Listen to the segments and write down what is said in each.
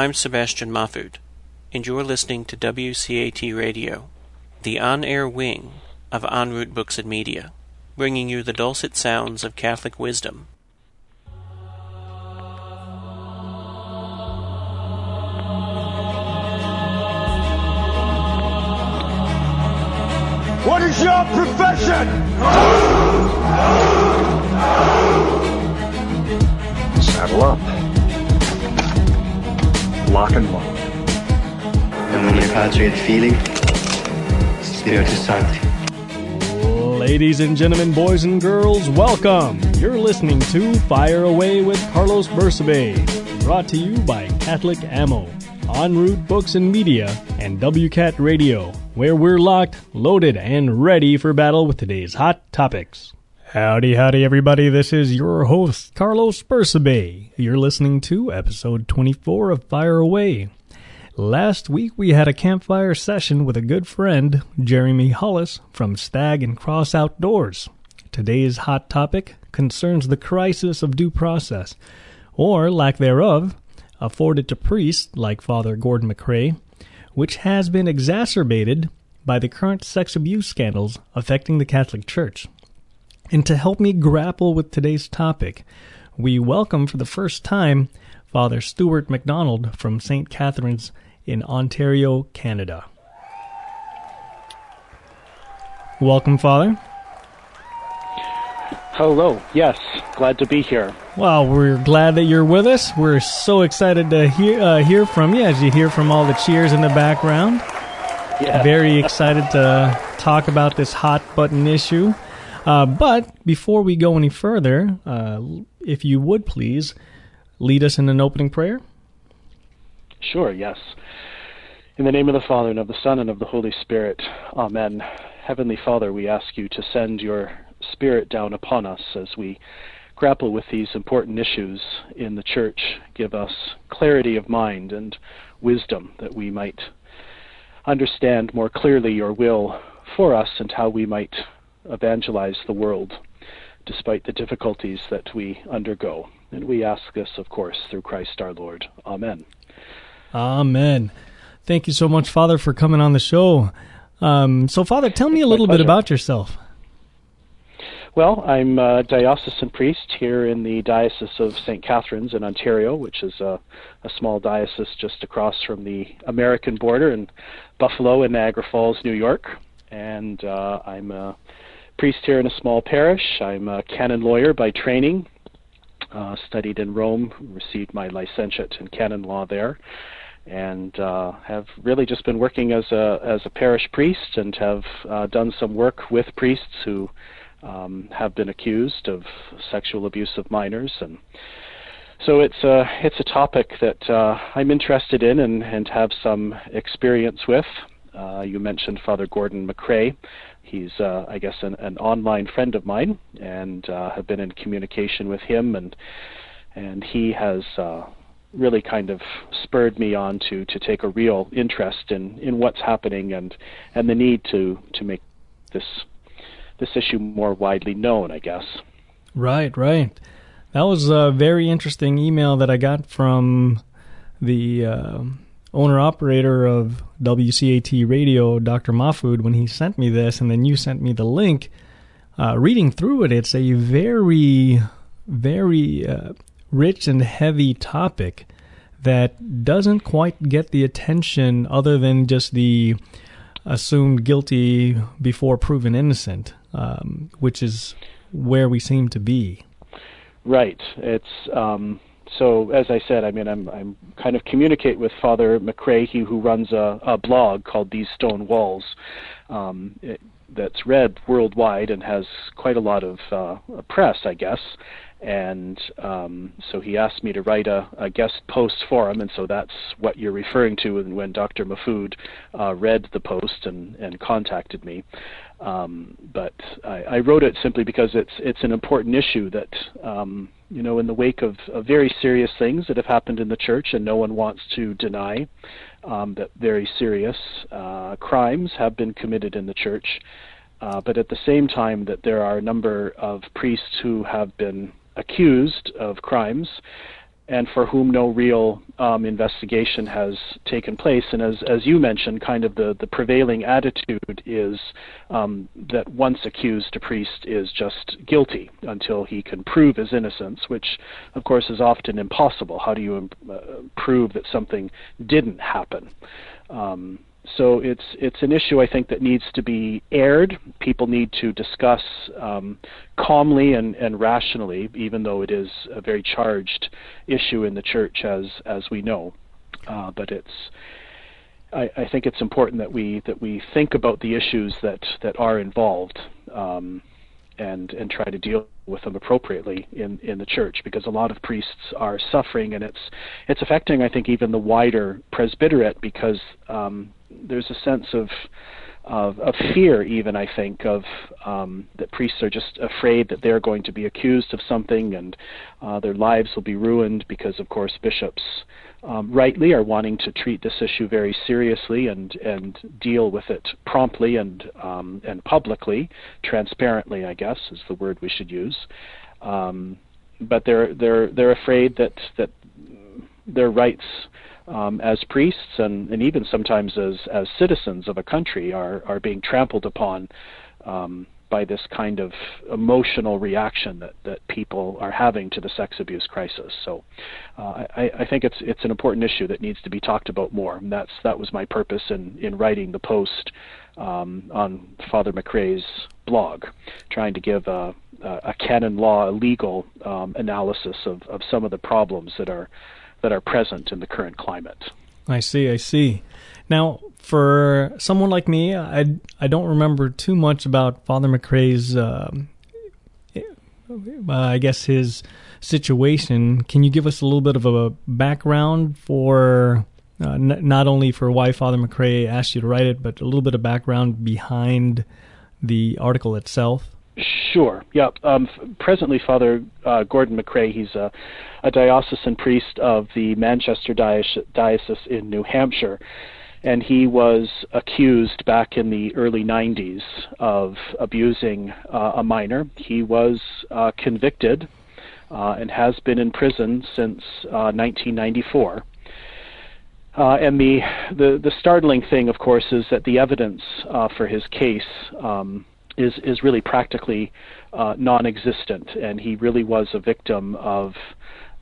I'm Sebastian Mahfood, and you're listening to WCAT Radio, the on air wing of En route Books and Media, bringing you the dulcet sounds of Catholic wisdom. What is your profession? Saddle up. Lock and load. Nomine Patri et Filii, Spiritus Sancti. Ladies and gentlemen, boys and girls, welcome. You're listening to Fire Away with Carlos Bersabe, brought to you by Catholic Ammo, En route Books and Media, and WCAT Radio, where we're locked, loaded, and ready for battle with today's hot topics. Howdy, howdy, everybody. This is your host, Carlos Bersabe. You're listening to episode 24 of Fire Away. Last week we had a campfire session with a good friend, Jeremy Hollis from Stag and Cross Outdoors. Today's hot topic concerns the crisis of due process, or lack thereof, afforded to priests like Father Gordon MacRae, which has been exacerbated by the current sex abuse scandals affecting the Catholic Church. And to help me grapple with today's topic, we welcome for the first time Father Stuart McDonald from St. Catharines in Ontario, Canada. Welcome, Father. Hello. Yes, glad to be here. Well, we're glad that you're with us. We're so excited to hear uh, hear from you as you hear from all the cheers in the background. Yeah. Very excited to talk about this hot button issue. Uh, but before we go any further, uh, if you would please lead us in an opening prayer. Sure, yes. In the name of the Father, and of the Son, and of the Holy Spirit. Amen. Heavenly Father, we ask you to send your Spirit down upon us as we grapple with these important issues in the Church. Give us clarity of mind and wisdom that we might understand more clearly your will for us and how we might evangelize the world despite the difficulties that we undergo. And we ask this, of course, through Christ our Lord. Amen. Amen. Thank you so much, Father, for coming on the show. Um, so, Father, tell me a little bit about yourself. Well, I'm a diocesan priest here in the Diocese of St. Catharines in Ontario, which is a, a small diocese just across from the American border in Buffalo and Niagara Falls, New York. And uh, I'm a priest here in a small parish. I'm a canon lawyer by training, uh, studied in Rome, received my licentiate in canon law there, and uh, have really just been working as a as a parish priest and have uh, done some work with priests who um, have been accused of sexual abuse of minors and. So it's a it's a topic that uh, I'm interested in and, and have some experience with. Uh, you mentioned Father Gordon MacRae. He's, uh, I guess, an, an online friend of mine, and uh, have been in communication with him, and and he has uh, really kind of spurred me on to to take a real interest in in what's happening and and the need to to make this this issue more widely known. I guess. Right, right. That was a very interesting email that I got from the uh, owner operator of WCAT Radio, Dr. Mahfood, when he sent me this, and then you sent me the link. Uh, reading through it, it's a very, very uh, rich and heavy topic that doesn't quite get the attention other than just the assumed guilty before proven innocent, um, which is where we seem to be. Right. It's um, so as I said. I mean, I'm I'm kind of communicate with Father MacRae, he who runs a, a blog called These Stone Walls, um, it, that's read worldwide and has quite a lot of uh, press, I guess. And um, so he asked me to write a, a guest post for him, and so that's what you're referring to when, when Dr. Mahfood uh, read the post and, and contacted me. Um, but I, I wrote it simply because it's it's an important issue that um, you know in the wake of, of very serious things that have happened in the church, and no one wants to deny um, that very serious uh, crimes have been committed in the church. Uh, but at the same time, that there are a number of priests who have been accused of crimes and for whom no real um, investigation has taken place. And as, as you mentioned, kind of the, the prevailing attitude is um, that once accused, a priest is just guilty until he can prove his innocence, which, of course, is often impossible. How do you uh, prove that something didn't happen? Um, so it's it's an issue I think that needs to be aired. People need to discuss um, calmly and, and rationally, even though it is a very charged issue in the church, as as we know. Uh, but it's I, I, think it's important that we that we think about the issues that that are involved. Um, and and try to deal with them appropriately in in the church because a lot of priests are suffering and it's it's affecting I think even the wider presbyterate because um, there's a sense of of, of fear, even I think, of um, that priests are just afraid that they're going to be accused of something and uh, their lives will be ruined because, of course, bishops um, rightly are wanting to treat this issue very seriously and and deal with it promptly and um, and publicly, transparently, I guess is the word we should use. Um, but they're they're they're afraid that that their rights um, as priests and, and even sometimes as, as citizens of a country are, are being trampled upon um, by this kind of emotional reaction that, that people are having to the sex abuse crisis. So uh, I, I think it's it's an important issue that needs to be talked about more. And that's that was my purpose in, in writing the post um, on Father MacRae's blog, trying to give a, a canon law, a legal um, analysis of, of some of the problems that are that are present in the current climate. I see, I see. Now, for someone like me, I, I don't remember too much about Father MacRae's, uh, I guess, his situation. Can you give us a little bit of a background for uh, n- not only for why Father MacRae asked you to write it, but a little bit of background behind the article itself? Sure. Yeah. Um, presently, Father uh, Gordon MacRae, he's a, a, diocesan priest of the Manchester Diocese in New Hampshire, and he was accused back in the early 90s of abusing uh, a minor. He was uh, convicted uh, and has been in prison since 1994. Uh, uh, and the, the, the startling thing, of course, is that the evidence uh, for his case um, is is really practically uh, non-existent, and he really was a victim of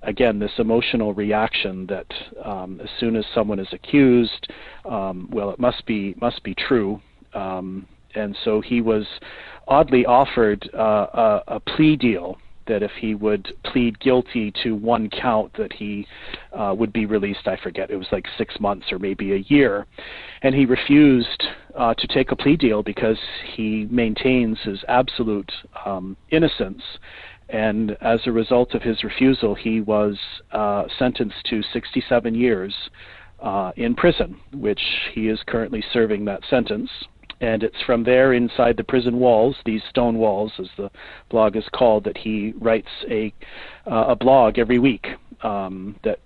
again this emotional reaction that um, as soon as someone is accused, um, well, it must be must be true, um, and so he was oddly offered uh, a, a plea deal that if he would plead guilty to one count that he uh, would be released i forget it was like six months or maybe a year. And he refused uh, to take a plea deal because he maintains his absolute um, innocence. And as a result of his refusal he was uh, sentenced to 67 years uh, in prison which he is currently serving that sentence and it's from there inside the prison walls, these stone walls, as the blog is called, that he writes a uh, a blog every week um, that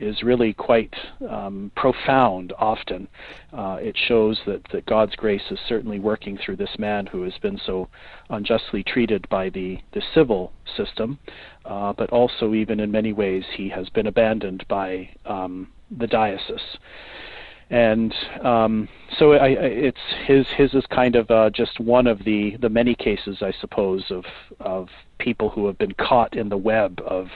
is really quite um, profound. Often, uh, it shows that, that God's grace is certainly working through this man who has been so unjustly treated by the the civil system, uh, but also even in many ways he has been abandoned by um, the diocese and um, so I, I, it's his his is kind of uh, just one of the the many cases, I suppose, of of people who have been caught in the web of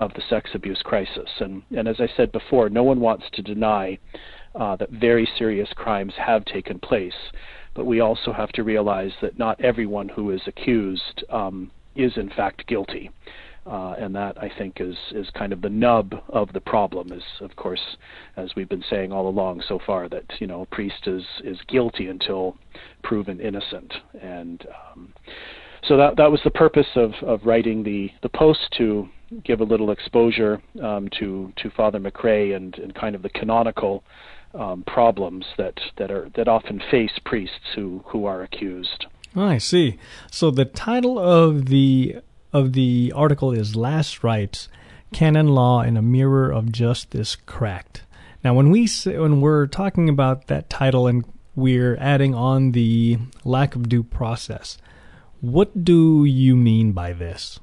of the sex abuse crisis. And and as I said before, no one wants to deny uh, that very serious crimes have taken place, but we also have to realize that not everyone who is accused um, is in fact guilty. Uh, and that I think is is kind of the nub of the problem. Is of course, as we've been saying all along so far, that you know a priest is is guilty until proven innocent, and um, so that that was the purpose of of writing the the post to give a little exposure um, to to Father MacRae and and kind of the canonical um, problems that that are that often face priests who who are accused. I see. So the title of the of the article is Last Rites Canon Law in a Mirror of Justice Cracked. Now, when we say, when we're talking about that title and we're adding on the lack of due process, what do you mean by this?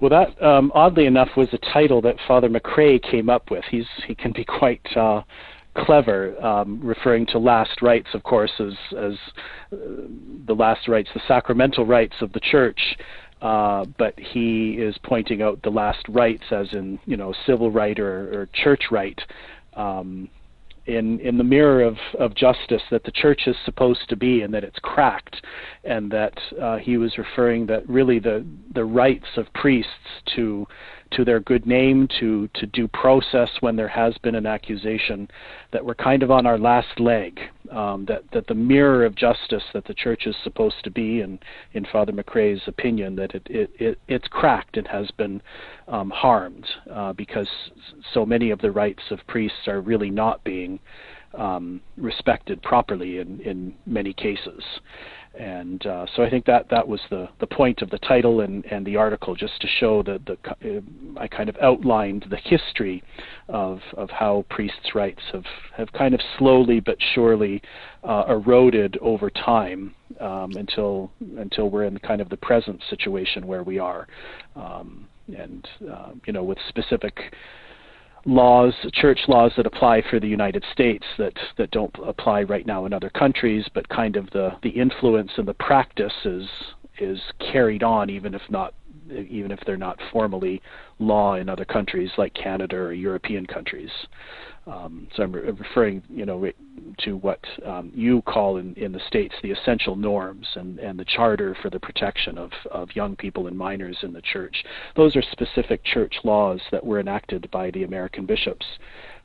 Well, that um, oddly enough was a title that Father MacRae came up with. He's he can be quite uh, clever, um, referring to last rites, of course, as as uh, the last rites, the sacramental rites of the church. Uh, but he is pointing out the last rites, as in you know civil right or, or church right. Um, in in the mirror of of justice that the church is supposed to be and that it's cracked and that uh, he was referring that really the the rights of priests to to their good name, to, to due process when there has been an accusation, that we're kind of on our last leg, um, that, that the mirror of justice that the church is supposed to be, and in Father MacRae's opinion, that it, it, it it's cracked and has been um, harmed uh, because so many of the rights of priests are really not being um, respected properly in, in many cases. And uh, so I think that that was the, the point of the title and, and the article, just to show that the uh, I kind of outlined the history of of how priests' rights have, have kind of slowly but surely uh, eroded over time um, until until we're in kind of the present situation where we are, um, and uh, you know with specific laws, church laws that apply for the United States that that don't apply right now in other countries, but kind of the the influence and the practice is is carried on even if not even if they're not formally law in other countries like Canada or European countries. Um, so I'm re- referring, you know, to what um, you call in, in the states the essential norms and, and the charter for the protection of, of young people and minors in the church. Those are specific church laws that were enacted by the American bishops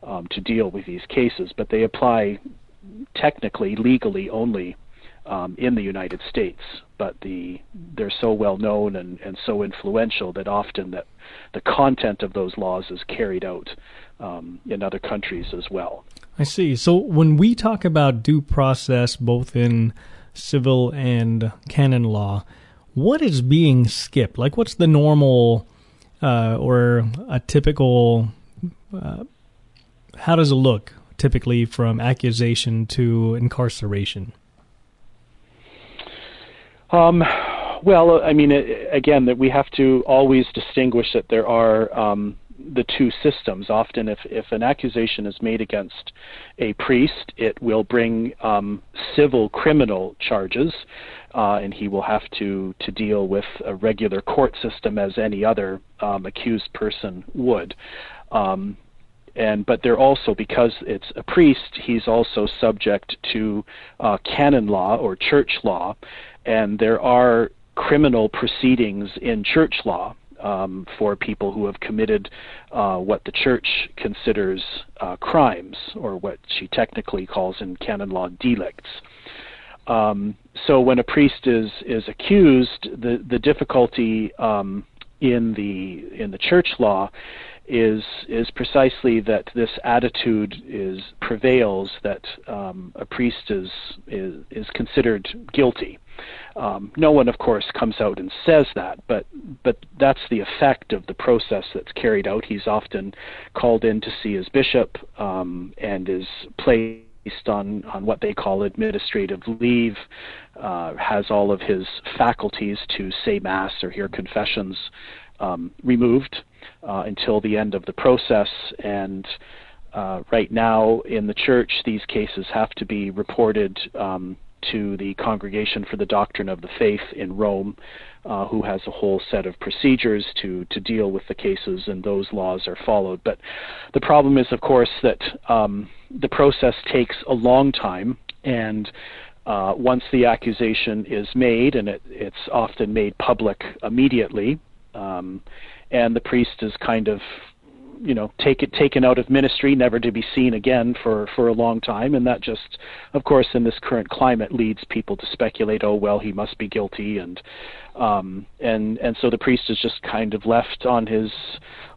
um, to deal with these cases, but they apply technically, legally only um, in the United States, but the they're so well known and, and so influential that often that the content of those laws is carried out um, in other countries as well. I see. So when we talk about due process, both in civil and canon law, what is being skipped? Like, what's the normal uh, or a typical? Uh, how does it look typically from accusation to incarceration? Um, well, I mean, again, that we have to always distinguish that there are um, the two systems. Often, if, if an accusation is made against a priest, it will bring um, civil criminal charges, uh, and he will have to, to deal with a regular court system as any other um, accused person would. Um, and but they're also because it's a priest, he's also subject to uh, canon law or church law, and there are criminal proceedings in church law um, for people who have committed uh, what the church considers uh, crimes, or what she technically calls in canon law delicts. Um, so when a priest is is accused, the the difficulty um, in the in the church law is is precisely that this attitude is prevails that um, a priest is, is is considered guilty. Um, no one, of course, comes out and says that, but but that's the effect of the process that's carried out. He's often called in to see his bishop um, and is placed on, on what they call administrative leave, uh, has all of his faculties to say Mass or hear confessions um, removed uh, until the end of the process. And uh, right now in the church, these cases have to be reported um, to the Congregation for the Doctrine of the Faith in Rome, uh, who has a whole set of procedures to, to deal with the cases, and those laws are followed. But the problem is, of course, that um, the process takes a long time, and uh, once the accusation is made, and it, it's often made public immediately, um, and the priest is kind of you know take it taken out of ministry never to be seen again for for a long time. And that just of course in this current climate leads people to speculate oh well he must be guilty. And um and and so the priest is just kind of left on his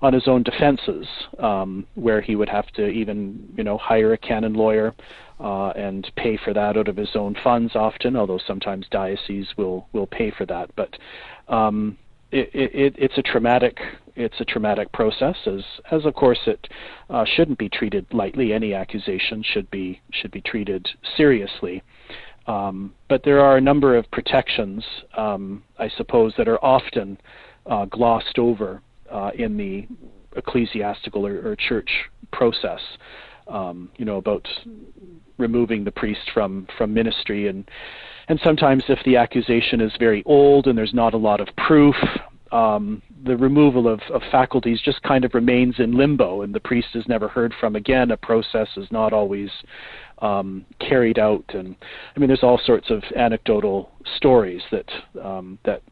on his own defenses um where he would have to even you know hire a canon lawyer uh and pay for that out of his own funds often although sometimes dioceses will will pay for that. But um it, it, it's a traumatic it's a traumatic process as as of course it uh, shouldn't be treated lightly any accusation should be should be treated seriously um, but there are a number of protections um, I suppose that are often uh, glossed over uh, in the ecclesiastical or, or church process. Um, you know about removing the priest from from ministry and and sometimes if the accusation is very old and there's not a lot of proof um, the removal of, of faculties just kind of remains in limbo, and the priest is never heard from again. A process is not always um, carried out, and I mean, there's all sorts of anecdotal stories that um, that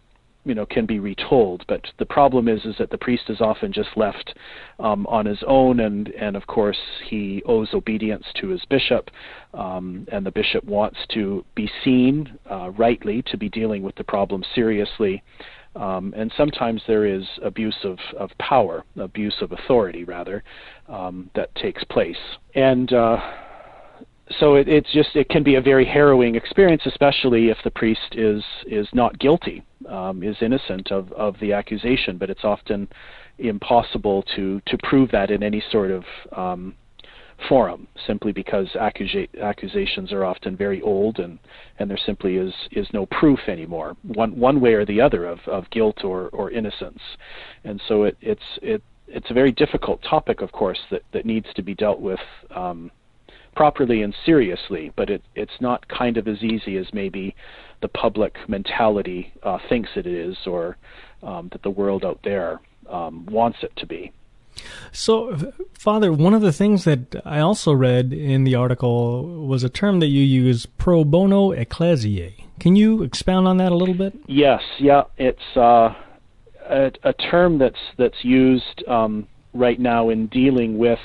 you know can be retold. But the problem is, is that the priest is often just left um, on his own, and and of course he owes obedience to his bishop, um, and the bishop wants to be seen uh, rightly to be dealing with the problem seriously. Um, and sometimes there is abuse of, of power, abuse of authority, rather, um, that takes place. And uh, so it, it's just it can be a very harrowing experience, especially if the priest is is not guilty, um, is innocent of, of the accusation. But it's often impossible to to prove that in any sort of um, forum simply because accusa- accusations are often very old and, and there simply is, is no proof anymore, one, one way or the other of, of guilt or, or innocence. And so it, it's, it, it's a very difficult topic, of course, that, that needs to be dealt with um, properly and seriously, but it, it's not kind of as easy as maybe the public mentality uh, thinks it is or um, that the world out there um, wants it to be. So, Father, one of the things that I also read in the article was a term that you use, pro bono ecclesiae. Can you expound on that a little bit? Yes, yeah, it's uh, a, a, term that's that's used um, right now in dealing with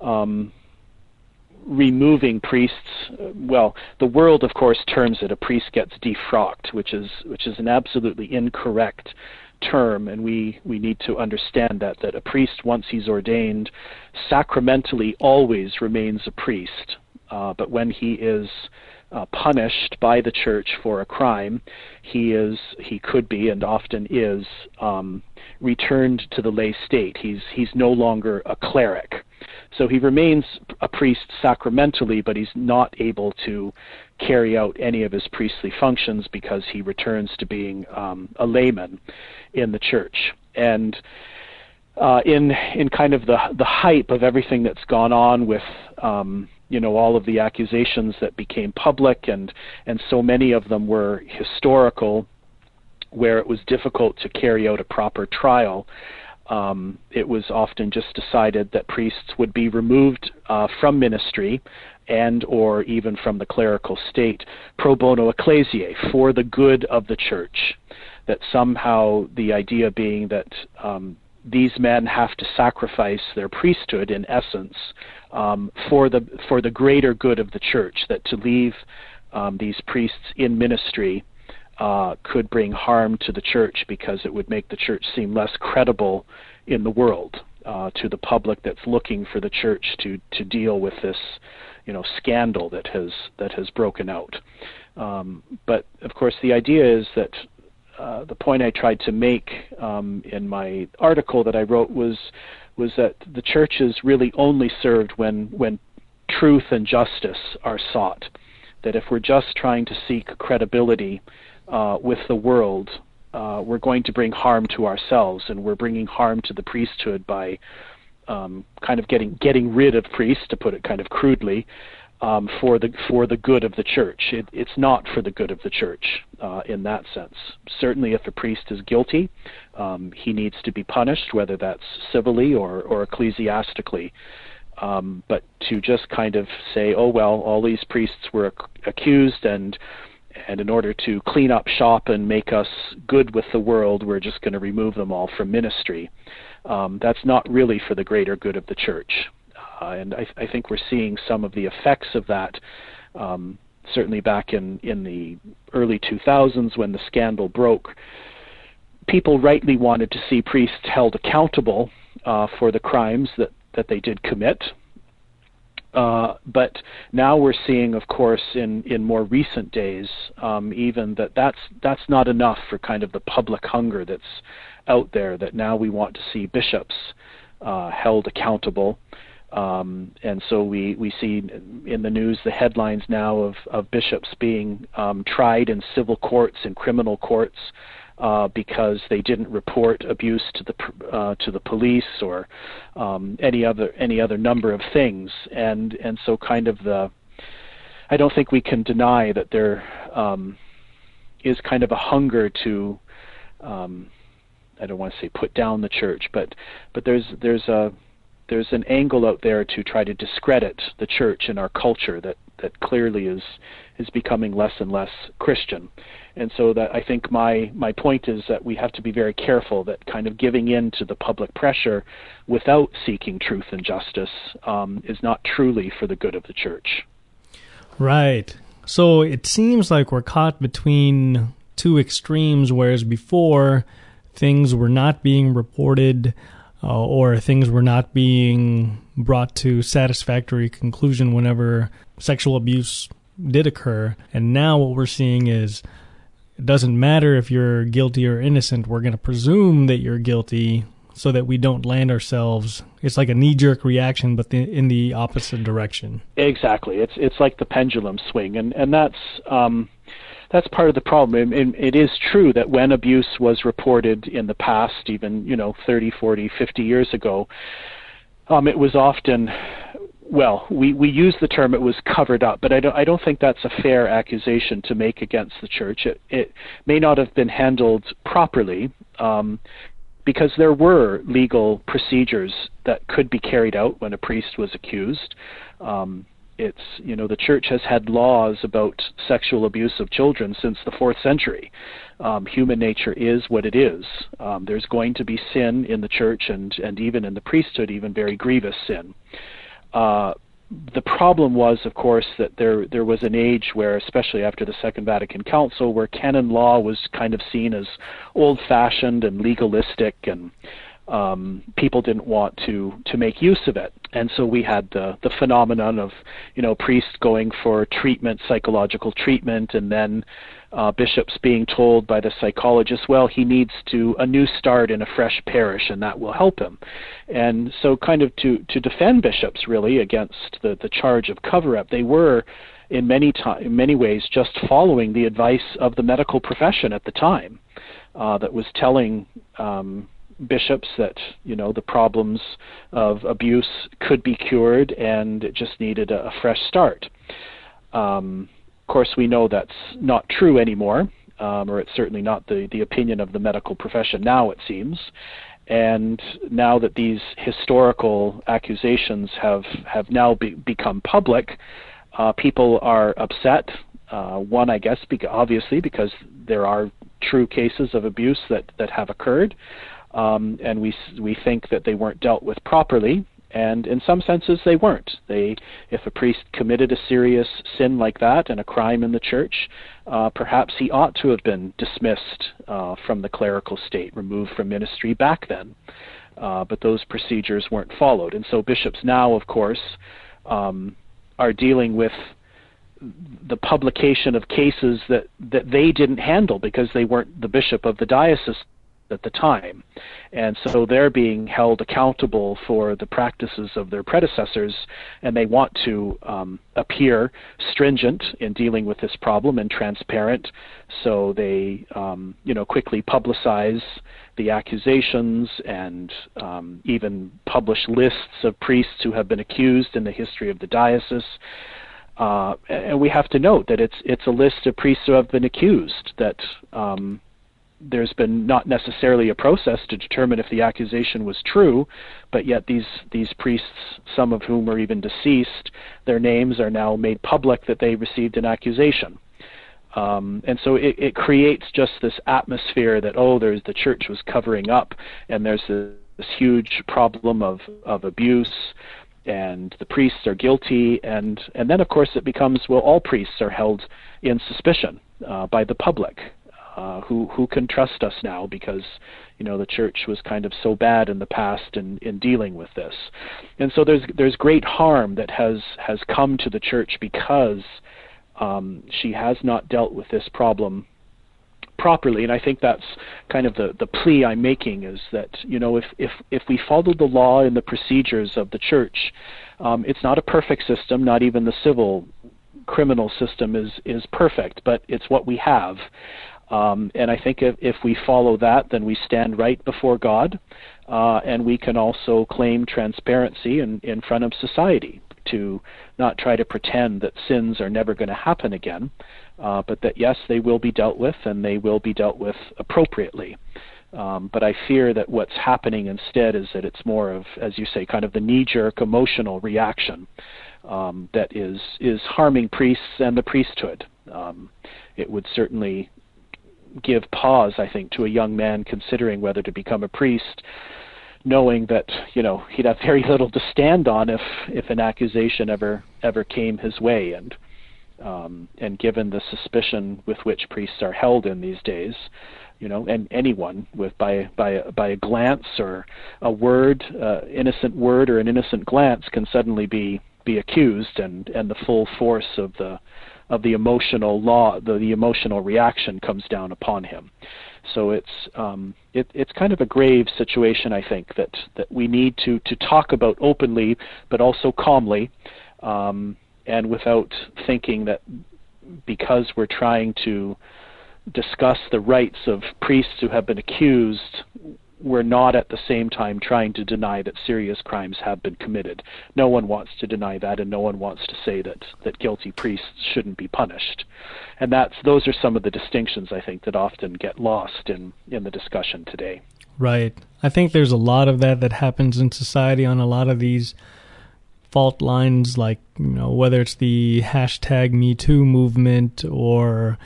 um, removing priests. Well, the world, of course, terms it a priest gets defrocked, which is which is an absolutely incorrect term, and we, we need to understand that, that a priest, once he's ordained, sacramentally always remains a priest. Uh, but when he is uh, punished by the church for a crime, he is he could be and often is um, returned to the lay state. He's he's no longer a cleric, so he remains a priest sacramentally, but he's not able to carry out any of his priestly functions because he returns to being um, a layman in the church. And uh, in in kind of the the hype of everything that's gone on with um, you know all of the accusations that became public and and so many of them were historical, where it was difficult to carry out a proper trial. Um, it was often just decided that priests would be removed uh, from ministry and or even from the clerical state pro bono ecclesiae for the good of the church that somehow the idea being that um, these men have to sacrifice their priesthood in essence um, for the for the greater good of the church that to leave um, these priests in ministry uh, could bring harm to the church because it would make the church seem less credible in the world uh, to the public that's looking for the church to to deal with this you know scandal that has that has broken out. Um, but of course, the idea is that uh, the point I tried to make um, in my article that I wrote was was that the church is really only served when when truth and justice are sought. That if we're just trying to seek credibility uh, with the world, uh, we're going to bring harm to ourselves, and we're bringing harm to the priesthood by um, kind of getting getting rid of priests, to put it kind of crudely, um, for the for the good of the church. It, it's not for the good of the church uh, in that sense. Certainly, if a priest is guilty, um, he needs to be punished, whether that's civilly or or ecclesiastically. Um, but to just kind of say, oh well, all these priests were ac- accused and and in order to clean up shop and make us good with the world, we're just going to remove them all from ministry um, that's not really for the greater good of the church. Uh, and I, I, think we're seeing some of the effects of that. Um, certainly back in, in the early 2000s when the scandal broke, people rightly wanted to see priests held accountable uh, for the crimes that, that they did commit. Uh, but now we're seeing, of course, in, in more recent days, um, even that that's that's not enough for kind of the public hunger that's out there that now we want to see bishops uh, held accountable. Um, and so we, we see in the news the headlines now of, of bishops being um, tried in civil courts and criminal courts uh, because they didn't report abuse to the uh, to the police or um, any other any other number of things, and and so kind of the I don't think we can deny that there um, is kind of a hunger to um, I don't want to say put down the church, but but there's there's a there's an angle out there to try to discredit the church and our culture that that clearly is is becoming less and less Christian. And so that I think my my point is that we have to be very careful that kind of giving in to the public pressure without seeking truth and justice um, is not truly for the good of the church. Right. So it seems like we're caught between two extremes, whereas before things were not being reported uh, or things were not being brought to satisfactory conclusion whenever sexual abuse did occur. And now what we're seeing is it doesn't matter if you're guilty or innocent, we're going to presume that you're guilty so that we don't land ourselves. It's like a knee-jerk reaction, but the, in the opposite direction. Exactly. It's it's like the pendulum swing, and and that's um, that's part of the problem. And it is true that when abuse was reported in the past, even you know 30, 40, 50 years ago, um, it was often well, we, we use the term it was covered up, but I don't, I don't think that's a fair accusation to make against the church. It, it may not have been handled properly. Um, because there were legal procedures that could be carried out when a priest was accused. Um, it's you know the church has had laws about sexual abuse of children since the fourth century. Um, human nature is what it is. Um, there's going to be sin in the church and and even in the priesthood, even very grievous sin. Uh, the problem was, of course, that there there was an age where, especially after the Second Vatican Council, where canon law was kind of seen as old-fashioned and legalistic, and um, people didn't want to to make use of it. And so we had the the phenomenon of, you know, priests going for treatment, psychological treatment, and then uh, bishops being told by the psychologist, well, he needs to a new start in a fresh parish, and that will help him. And so, kind of to to defend bishops really against the the charge of cover up, they were in many time, in many ways just following the advice of the medical profession at the time, uh, that was telling. Um, bishops that you know the problems of abuse could be cured and it just needed a, a fresh start. Um, course, we know that's not true anymore, um, or it's certainly not the, the opinion of the medical profession now, it seems. And now that these historical accusations have, have now be, become public, uh, people are upset. Uh, one, I guess, beca- obviously, because there are true cases of abuse that, that have occurred, um, and we, we think that they weren't dealt with properly and in some senses they weren't. They, if a priest committed a serious sin like that and a crime in the church, uh, perhaps he ought to have been dismissed uh, from the clerical state, removed from ministry back then. Uh, but those procedures weren't followed, and so bishops now, of course, um, are dealing with the publication of cases that that they didn't handle because they weren't the bishop of the diocese at the time. And so they're being held accountable for the practices of their predecessors, and they want to um, appear stringent in dealing with this problem and transparent. So they, um, you know, quickly publicize the accusations and um, even publish lists of priests who have been accused in the history of the diocese. Uh, and we have to note that it's it's a list of priests who have been accused that um, there's been not necessarily a process to determine if the accusation was true, but yet these these priests, some of whom are even deceased, their names are now made public that they received an accusation. Um, and so it, it creates just this atmosphere that oh, there's the church was covering up, and there's this, this huge problem of of abuse, and the priests are guilty, and and then of course it becomes well, all priests are held in suspicion uh, by the public, uh, who who can trust us now because you know the church was kind of so bad in the past in in dealing with this. And so there's there's great harm that has has come to the church because um, she has not dealt with this problem properly. And I think that's kind of the the plea I'm making is that you know if if if we follow the law and the procedures of the church um, it's not a perfect system. Not even the civil criminal system is is perfect but it's what we have Um, and I think if, if we follow that, then we stand right before God, uh, and we can also claim transparency in, in front of society to not try to pretend that sins are never going to happen again, uh, but that yes, they will be dealt with and they will be dealt with appropriately. Um, but I fear that what's happening instead is that it's more of, as you say, kind of the knee-jerk emotional reaction um, that is is harming priests and the priesthood. Um, it would certainly give pause, I think, to a young man considering whether to become a priest, knowing that you know he'd have very little to stand on if if an accusation ever ever came his way, and um, and given the suspicion with which priests are held in these days, you know, and anyone with by by by a glance or a word, uh, innocent word or an innocent glance can suddenly be be accused, and and the full force of the of the emotional law, the, the emotional reaction comes down upon him. So it's um, it, it's kind of a grave situation, I think, that that we need to to talk about openly, but also calmly, um, and without thinking that because we're trying to discuss the rights of priests who have been accused, we're not at the same time trying to deny that serious crimes have been committed. No one wants to deny that, and no one wants to say that, that guilty priests shouldn't be punished. And that's those are some of the distinctions I think that often get lost in, in the discussion today. Right. I think there's a lot of that that happens in society on a lot of these fault lines, like you know whether it's the hashtag Me Too movement or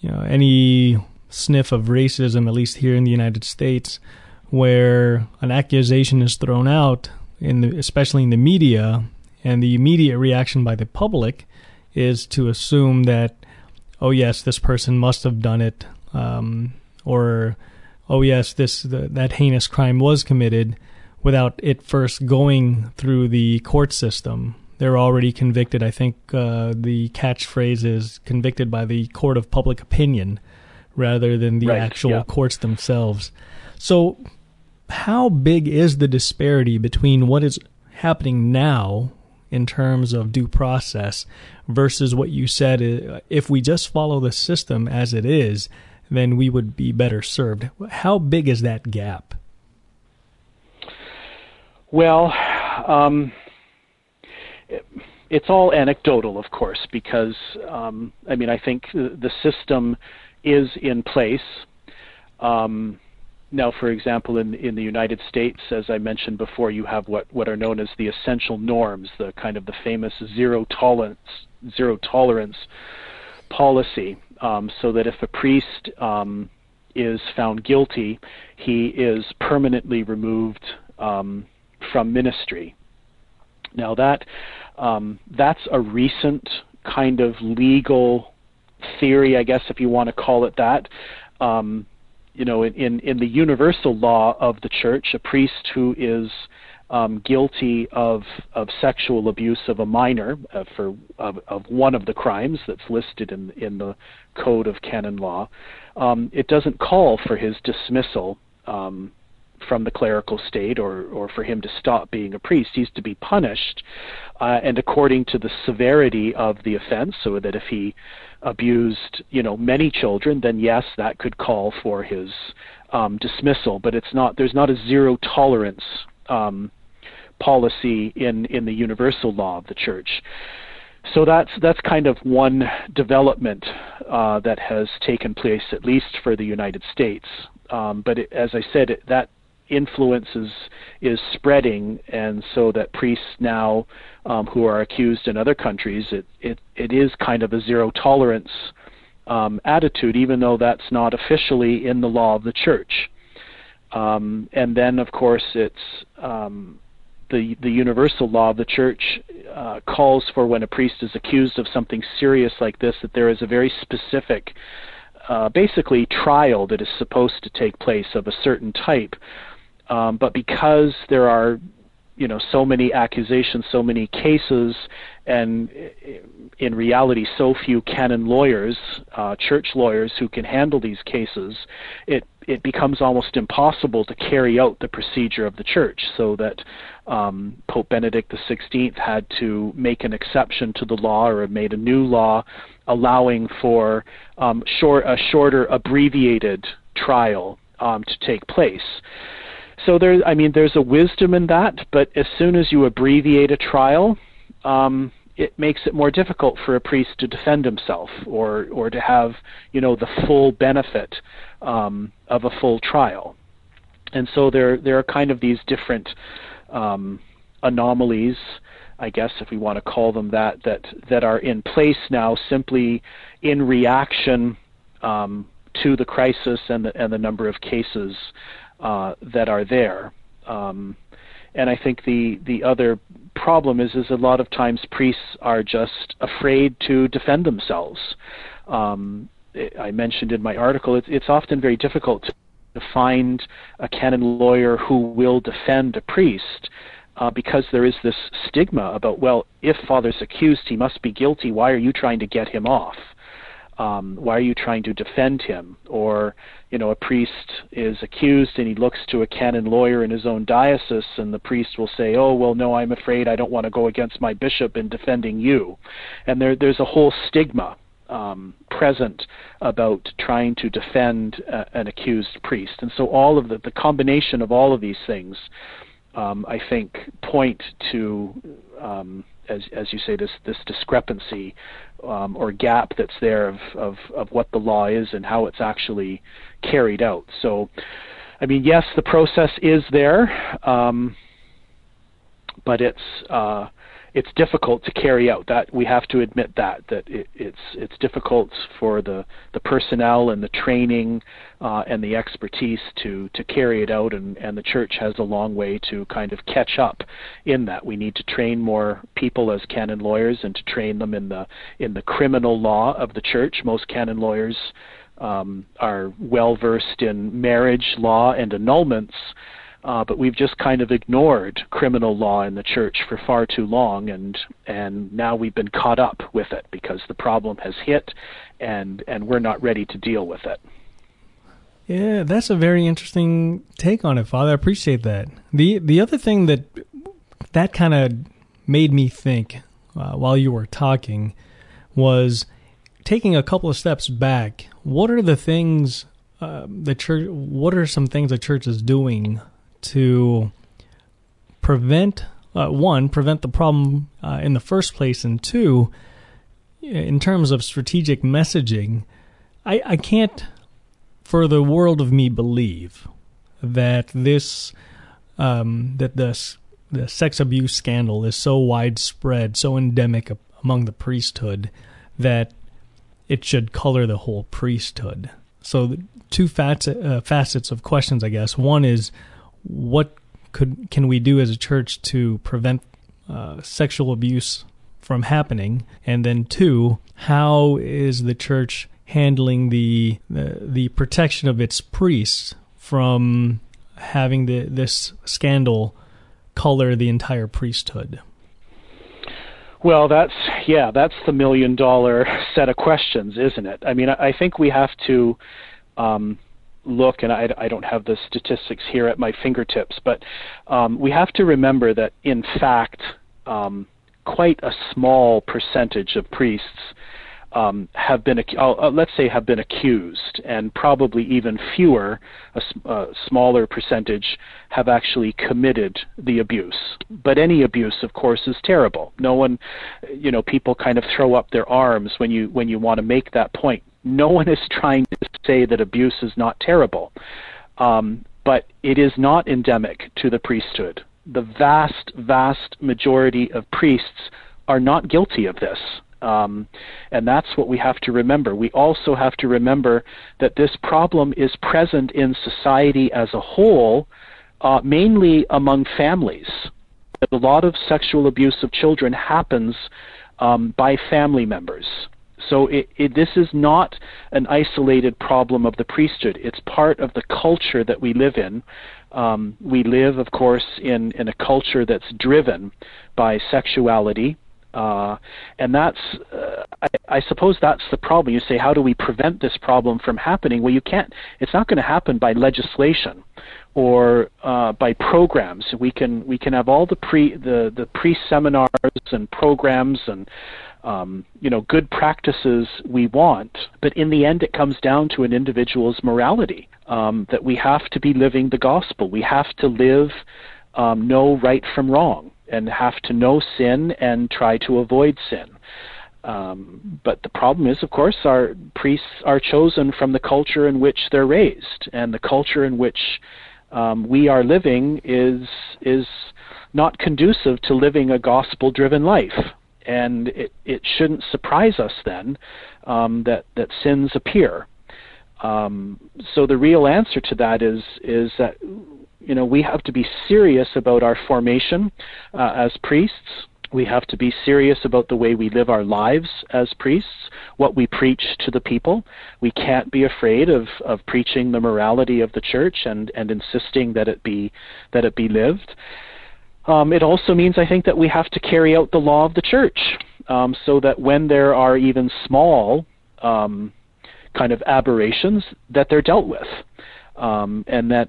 you know any sniff of racism, at least here in the United States, where an accusation is thrown out, in the, especially in the media, and the immediate reaction by the public is to assume that, oh yes, this person must have done it, um, or oh yes, this the, that heinous crime was committed, without it first going through the court system. They're already convicted. I think uh, the catchphrase is convicted by the court of public opinion rather than the right, actual yeah. courts themselves. So, how big is the disparity between what is happening now in terms of due process versus what you said? uh, If we just follow the system as it is, then we would be better served. How big is that gap? Well, um, it, it's all anecdotal, of course, because um, I mean I think the, the system is in place. Um, now, for example, in in the United States, as I mentioned before, you have what what are known as the essential norms, the kind of the famous zero tolerance zero tolerance policy, um, so that if a priest um, is found guilty, he is permanently removed um, from ministry. Now that um, that's a recent kind of legal theory, I guess, if you want to call it that. Um, you know, in, in the universal law of the church, a priest who is um, guilty of of sexual abuse of a minor uh, for of, of one of the crimes that's listed in in the code of canon law, um, it doesn't call for his dismissal um, from the clerical state or, or for him to stop being a priest. He's to be punished, uh, and according to the severity of the offense, so that if he abused, you know, many children, then yes, that could call for his um, dismissal. But it's not. There's not a zero tolerance um, policy in in the universal law of the church. So that's that's kind of one development uh, that has taken place, at least for the United States. Um, but it, as I said, it, that influence is, is spreading, and so that priests now um, who are accused in other countries, it, it, it is kind of a zero tolerance um, attitude, even though that's not officially in the law of the church. Um, and then, of course, it's um, the the universal law of the church uh, calls for when a priest is accused of something serious like this that there is a very specific, uh, basically trial that is supposed to take place of a certain type um, but because there are, you know, so many accusations, so many cases, and in reality, so few canon lawyers, uh, church lawyers who can handle these cases, it it becomes almost impossible to carry out the procedure of the church. So that um, Pope Benedict XVI had to make an exception to the law or made a new law allowing for um, short, a shorter, abbreviated trial um, to take place. So there, I mean, there's a wisdom in that, but as soon as you abbreviate a trial, um, it makes it more difficult for a priest to defend himself or or to have you know the full benefit um, of a full trial. And so there there are kind of these different um, anomalies, I guess if we want to call them that, that that are in place now simply in reaction um, to the crisis and the and the number of cases uh, that are there. Um, and I think the the other problem is is a lot of times priests are just afraid to defend themselves. Um, I mentioned in my article it's, it's often very difficult to, find a canon lawyer who will defend a priest uh, because there is this stigma about well if father's accused he must be guilty why are you trying to get him off um, why are you trying to defend him? Or, you know, a priest is accused and he looks to a canon lawyer in his own diocese, and the priest will say, "Oh, well, no, I'm afraid I don't want to go against my bishop in defending you," and there, there's a whole stigma um, present about trying to defend uh, an accused priest, and so all of the the combination of all of these things, um, I think, point to um, as as you say, this this discrepancy um, or gap that's there of, of of what the law is and how it's actually carried out. So, I mean, yes, the process is there, um, but it's uh, it's difficult to carry out. That we have to admit that that it, it's it's difficult for the the personnel and the training uh, and the expertise to to carry it out, and and the church has a long way to kind of catch up in that. We need to train more people as canon lawyers and to train them in the in the criminal law of the church. Most canon lawyers um, are well versed in marriage law and annulments uh, but we've just kind of ignored criminal law in the church for far too long, and and now we've been caught up with it because the problem has hit, and and we're not ready to deal with it. Yeah, that's a very interesting take on it, Father. I appreciate that. the The other thing that that kind of made me think uh, while you were talking was taking a couple of steps back. What are the things uh, the church? What are some things the church is doing to prevent uh, one prevent the problem uh, in the first place, and two, in terms of strategic messaging, I, I can't for the world of me believe that this um, that this the sex abuse scandal is so widespread, so endemic among the priesthood that it should color the whole priesthood. So, two facets, uh, facets of questions, I guess. One is what could can we do as a church to prevent uh, sexual abuse from happening? And then two, how is the church handling the the, the protection of its priests from having the, this scandal color the entire priesthood? Well, that's yeah, that's the million dollar set of questions, isn't it? I mean, I think we have to um, look, and I, I, don't have the statistics here at my fingertips, but um, we have to remember that, in fact, um, quite a small percentage of priests um, have been, uh, let's say, have been accused, and probably even fewer, a, a, smaller percentage, have actually committed the abuse. But any abuse, of course, is terrible. No one, you know, people kind of throw up their arms when you when you want to make that point no one is trying to say that abuse is not terrible, um, but it is not endemic to the priesthood. The vast, vast majority of priests are not guilty of this. Um, and that's what we have to remember. We also have to remember that this problem is present in society as a whole, uh, mainly among families. A lot of sexual abuse of children happens um, by family members. So it, it, this is not an isolated problem of the priesthood. It's part of the culture that we live in. Um, we live, of course, in, in a culture that's driven by sexuality, Uh, and that's, uh, I, I suppose that's the problem. You say, how do we prevent this problem from happening? Well, you can't. It's not going to happen by legislation or uh, by programs. We can we can have all the pre the the pre seminars and programs and um, you know good practices we want, but in the end, it comes down to an individual's morality. Um, that we have to be living the gospel. We have to live, um, know right from wrong and have to know sin and try to avoid sin. Um, but the problem is, of course, our priests are chosen from the culture in which they're raised, and the culture in which um, we are living is is not conducive to living a gospel-driven life. And it, it shouldn't surprise us then um, that that sins appear. Um, so the real answer to that is is that you know, we have to be serious about our formation uh, as priests. We have to be serious about the way we live our lives as priests, what we preach to the people. We can't be afraid of, of preaching the morality of the church and, and insisting that it be that it be lived. Um, it also means, I think, that we have to carry out the law of the church, um, so that when there are even small um, kind of aberrations, that they're dealt with, um, and that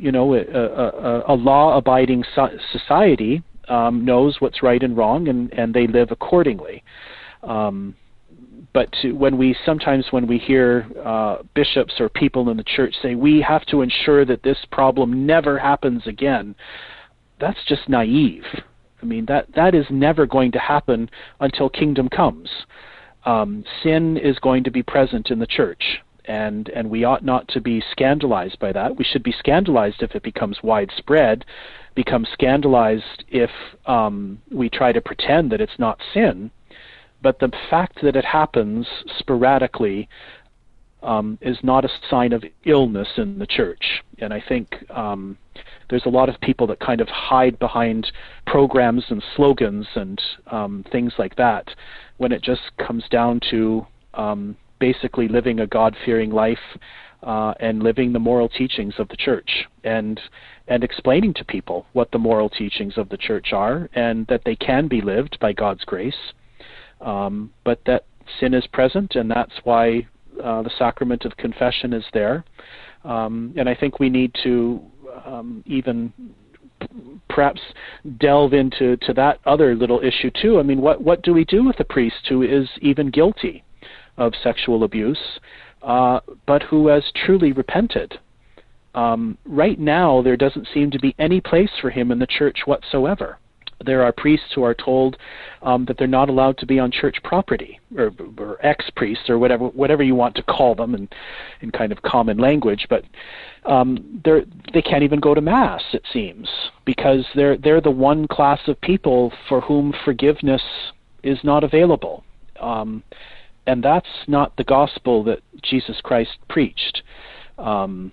you know, a, a, a law-abiding so- society um, knows what's right and wrong, and, and they live accordingly. Um, but to, when we sometimes when we hear uh, bishops or people in the church say we have to ensure that this problem never happens again, that's just naive. I mean that that is never going to happen until kingdom comes. Um, sin is going to be present in the church and and we ought not to be scandalized by that. We should be scandalized if it becomes widespread, become scandalized if um, we try to pretend that it's not sin. But the fact that it happens sporadically um, is not a sign of illness in the church. And I think um, there's a lot of people that kind of hide behind programs and slogans and um, things like that when it just comes down to um, basically living a God fearing life uh, and living the moral teachings of the church and and explaining to people what the moral teachings of the church are and that they can be lived by God's grace, um, but that sin is present and that's why uh, the sacrament of confession is there. Um, and I think we need to um, even perhaps delve into to that other little issue too. I mean, what what do we do with a priest who is even guilty? of sexual abuse, uh, but who has truly repented. Um, right now, there doesn't seem to be any place for him in the church whatsoever. There are priests who are told um, that they're not allowed to be on church property, or, or ex-priests, or whatever whatever you want to call them, in, in kind of common language. But um, they're, they can't even go to mass, it seems, because they're they're the one class of people for whom forgiveness is not available. Um, and that's not the gospel that Jesus Christ preached. Um,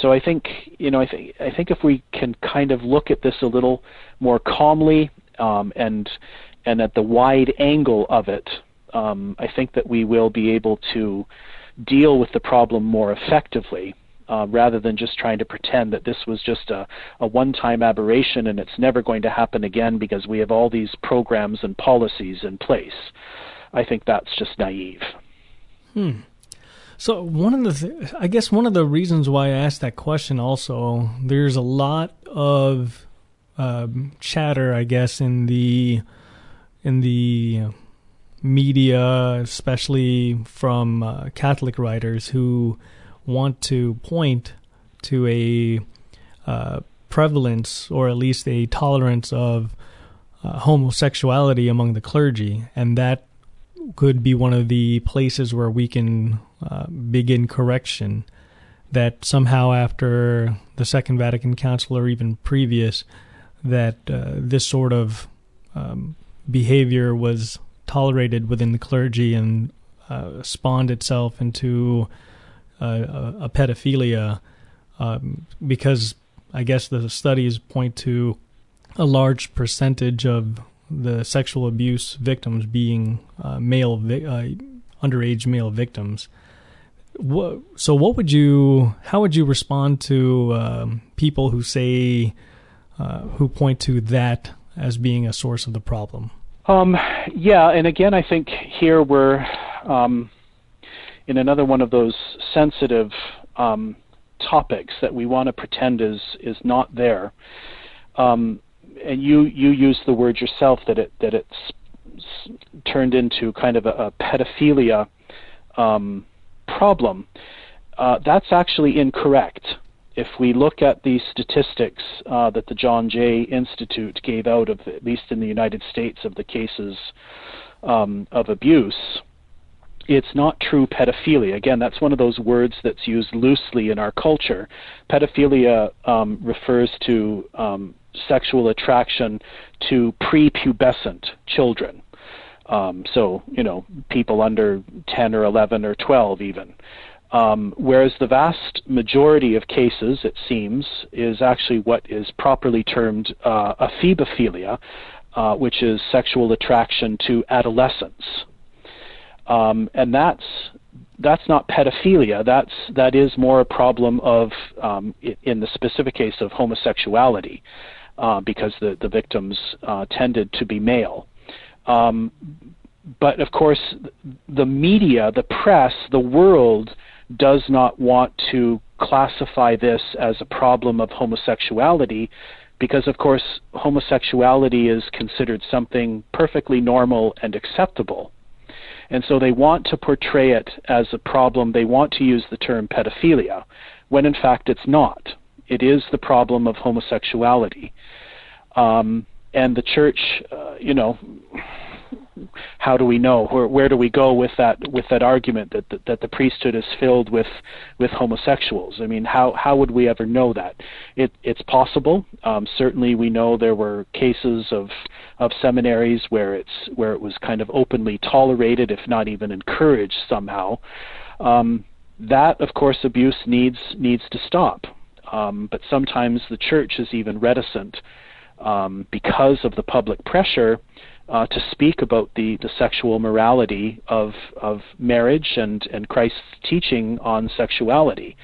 so I think you know I think I think if we can kind of look at this a little more calmly um, and and at the wide angle of it, um, I think that we will be able to deal with the problem more effectively. Uh, rather than just trying to pretend that this was just a, a one-time aberration and it's never going to happen again because we have all these programs and policies in place. I think that's just naive. Hmm. So one of the, th- I guess one of the reasons why I asked that question also, there's a lot of um, chatter, I guess, in the in the media, especially from uh, Catholic writers who want to point to a uh, prevalence or at least a tolerance of uh, homosexuality among the clergy, and that could be one of the places where we can uh, begin correction. That somehow after the Second Vatican Council or even previous, that uh, this sort of um, behavior was tolerated within the clergy and uh, spawned itself into uh, a, pedophilia, um, because I guess the studies point to a large percentage of the sexual abuse victims being uh, male vi- uh, underage male victims. What, so what would you how would you respond to um, people who say uh, who point to that as being a source of the problem? Um, yeah, and again, I think here we're um, in another one of those sensitive um, topics that we want to pretend is is not there. Um, and you you use the word yourself that it that it's turned into kind of a, a pedophilia um, problem. Uh, that's actually incorrect. If we look at the statistics uh, that the John Jay Institute gave out of, at least in the United States, of the cases um, of abuse, it's not true pedophilia. Again, that's one of those words that's used loosely in our culture. Pedophilia um, refers to um, sexual attraction to prepubescent children. Um, so, you know, people under 10 or 11 or 12 even. Um, whereas the vast majority of cases, it seems, is actually what is properly termed uh, ephebophilia, uh, which is sexual attraction to adolescents. Um, and that's that's not pedophilia. That's that is more a problem of um, in the specific case of homosexuality, uh, because the the victims uh, tended to be male. Um, but of course, the media, the press, the world does not want to classify this as a problem of homosexuality because, of course, homosexuality is considered something perfectly normal and acceptable. And so they want to portray it as a problem. They want to use the term pedophilia, when in fact it's not. It is the problem of homosexuality. Um, and the church, uh, you know, how do we know? Where, where do we go with that with that argument that, that that the priesthood is filled with with homosexuals? I mean, how how would we ever know that? It it's possible. Um, certainly, we know there were cases of of seminaries where it's where it was kind of openly tolerated, if not even encouraged somehow. Um, that, of course, abuse needs needs to stop. Um, but sometimes the church is even reticent um, because of the public pressure uh, to speak about the, the sexual morality of, of marriage and, and Christ's teaching on sexuality.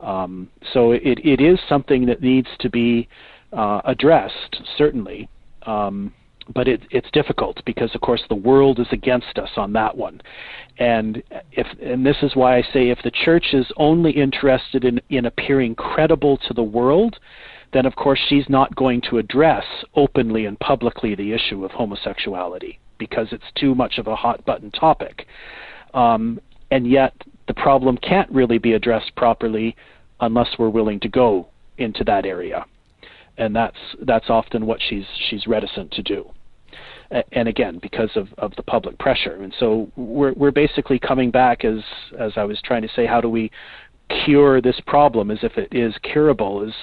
Um, so it, it is something that needs to be uh, addressed, certainly. Um, but it, it's difficult because, of course, the world is against us on that one. And if and this is why I say if the church is only interested in, in appearing credible to the world, then of course she's not going to address openly and publicly the issue of homosexuality because it's too much of a hot button topic. Um, and yet the problem can't really be addressed properly unless we're willing to go into that area. And that's that's often what she's she's reticent to do. And again, because of, of the public pressure. And so we're we're basically coming back as as I was trying to say, how do we cure this problem as if it is curable is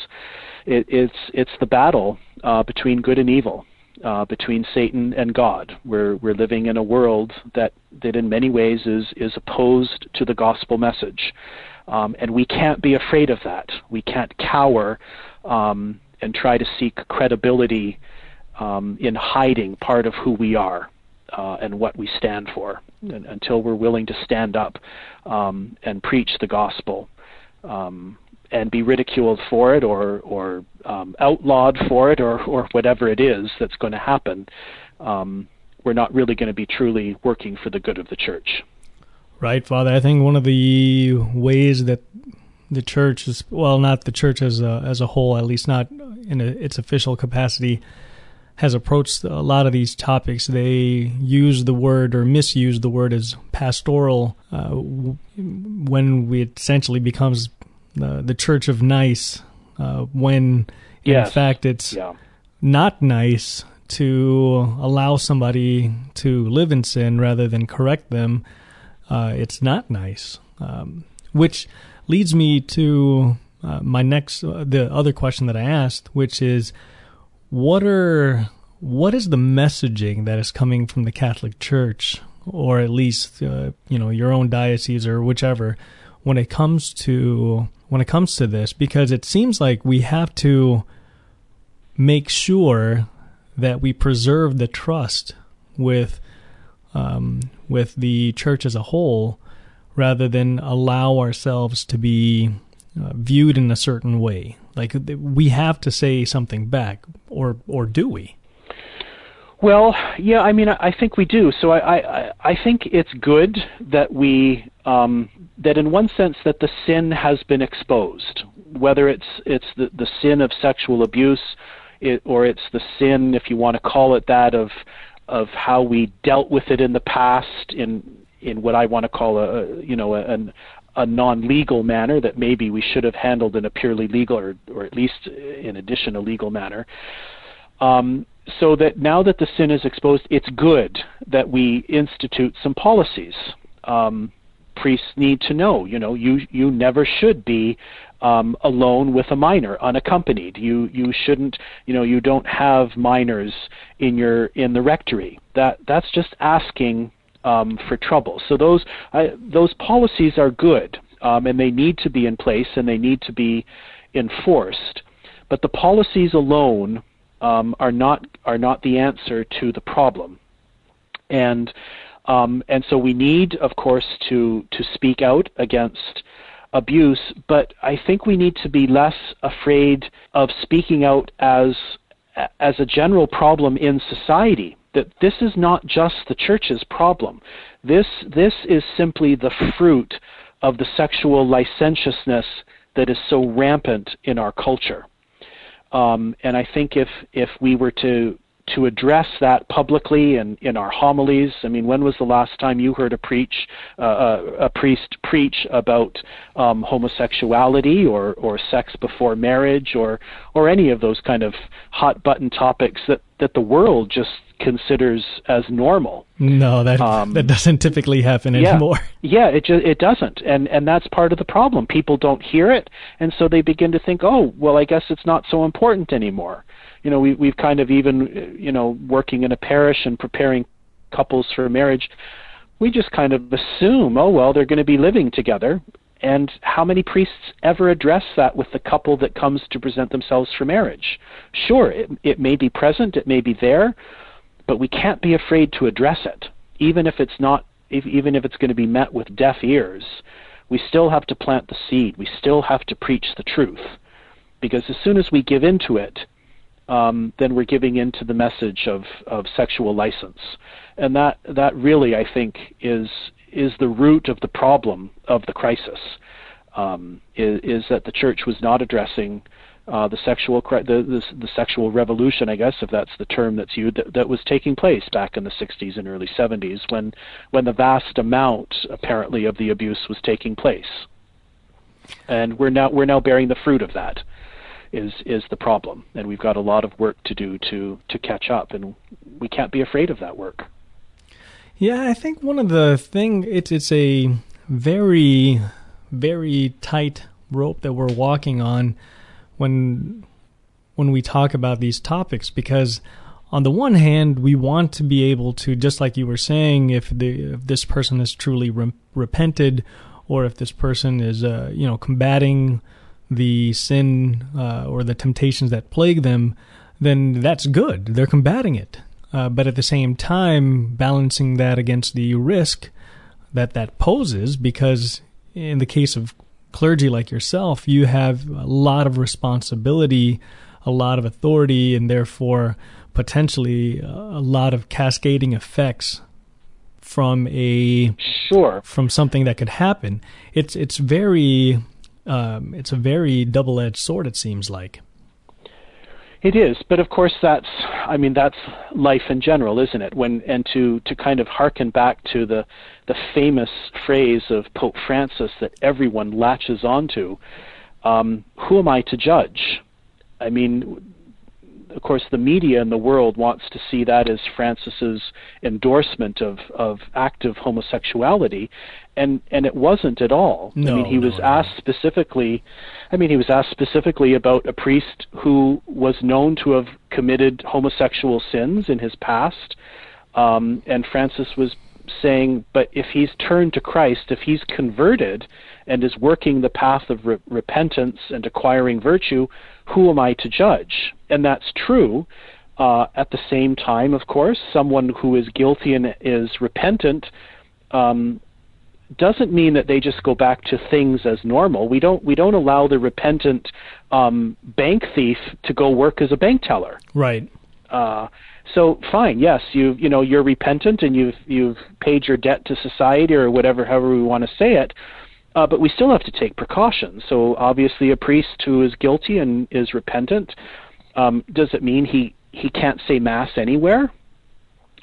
it, it's it's the battle uh, between good and evil, uh, between Satan and God. We're we're living in a world that that in many ways is is opposed to the gospel message, um, and we can't be afraid of that. We can't cower um, and try to seek credibility um, in hiding part of who we are. Uh, and what we stand for, and, until we're willing to stand up um, and preach the gospel, um, and be ridiculed for it or or um, outlawed for it or or whatever it is that's going to happen, um, we're not really going to be truly working for the good of the church. Right, Father. I think one of the ways that the church is well, not the church as a as a whole, at least not in a, its official capacity, has approached a lot of these topics. They use the word or misuse the word as pastoral uh, when it essentially becomes the the Church of Nice, uh, when yes. in fact it's yeah. not nice to allow somebody to live in sin rather than correct them. Uh, it's not nice, um, which leads me to uh, my next uh, the other question that I asked, which is what are what is the messaging that is coming from the Catholic Church, or at least uh, you know your own diocese or whichever, when it comes to when it comes to this because it seems like we have to make sure that we preserve the trust with um, with the church as a whole, rather than allow ourselves to be uh, viewed in a certain way. Like we have to say something back, or or do we? Well, yeah, I mean, I think we do. So I, I, I think it's good that we, um, that in one sense, that the sin has been exposed, whether it's it's the, the sin of sexual abuse, it, or it's the sin, if you want to call it that, of of how we dealt with it in the past in in what I want to call a, you know a, a non-legal manner that maybe we should have handled in a purely legal or or at least in addition a legal manner. Um, so that now that the sin is exposed, it's good that we institute some policies. Um, priests need to know, you know, you you never should be um, alone with a minor, unaccompanied. You you shouldn't, you know, you don't have minors in your in the rectory. That that's just asking um, for trouble. So those I, those policies are good, um, and they need to be in place and they need to be enforced. But the policies alone um, are not are not the answer to the problem, and um, and so we need, of course, to to speak out against abuse. But I think we need to be less afraid of speaking out as as a general problem in society. That this is not just the church's problem. This this is simply the fruit of the sexual licentiousness that is so rampant in our culture. Um, and I think if if we were to to address that publicly and in our homilies. I mean, when was the last time you heard a preach uh, uh, a priest preach about um, homosexuality or or sex before marriage or or any of those kind of hot button topics that that the world just considers as normal. No, that um, that doesn't typically happen yeah, anymore. Yeah, it just it doesn't, and and that's part of the problem. People don't hear it, and so they begin to think, oh, well, I guess it's not so important anymore you know, we, we've kind of even, you know, working in a parish and preparing couples for marriage, we just kind of assume, oh, well, they're going to be living together. And how many priests ever address that with the couple that comes to present themselves for marriage? Sure, it, it may be present, it may be there, but we can't be afraid to address it, even if it's not, if, even if it's going to be met with deaf ears. We still have to plant the seed. We still have to preach the truth, because as soon as we give into it, um, then we're giving into the message of, of sexual license. And that, that really, I think, is, is the root of the problem of the crisis, um, is, is, that the church was not addressing uh, the sexual the, the, the, sexual revolution, I guess, if that's the term that's used, that, that was taking place back in the 60s and early 70s, when when the vast amount, apparently, of the abuse was taking place, and we're now we're now bearing the fruit of that is is the problem, and we've got a lot of work to do to to catch up, and we can't be afraid of that work. Yeah, I think one of the thing it's it's a very very tight rope that we're walking on when when we talk about these topics because on the one hand we want to be able to just like you were saying if the if this person has truly re- repented or if this person is uh, you know combating the sin uh, or the temptations that plague them, then that's good. They're combating it. Uh, but at the same time, balancing that against the risk that that poses, because in the case of clergy like yourself, you have a lot of responsibility, a lot of authority, and therefore potentially a lot of cascading effects from a sure from something that could happen. It's it's very um, it's a very double-edged sword. It seems like. It is, but of course that's I mean that's life in general, isn't it? When and to to kind of harken back to the the famous phrase of Pope Francis that everyone latches onto, um, who am I to judge? I mean, of course, the media in the world wants to see that as Francis's endorsement of, of active homosexuality, and and it wasn't at all. No, I mean, he no, was no. asked specifically. I mean, he was asked specifically about a priest who was known to have committed homosexual sins in his past, um, and Francis was saying, but if he's turned to Christ, if he's converted and is working the path of re- repentance and acquiring virtue, who am I to judge? And that's true. Uh, at the same time, of course, someone who is guilty and is repentant um, doesn't mean that they just go back to things as normal. We don't we don't allow the repentant um, bank thief to go work as a bank teller. Right. Uh, So fine, yes, you you know you're repentant and you've you've paid your debt to society or whatever, however we want to say it. Uh, but we still have to take precautions. So obviously, a priest who is guilty and is repentant, um, does it mean he he can't say mass anywhere?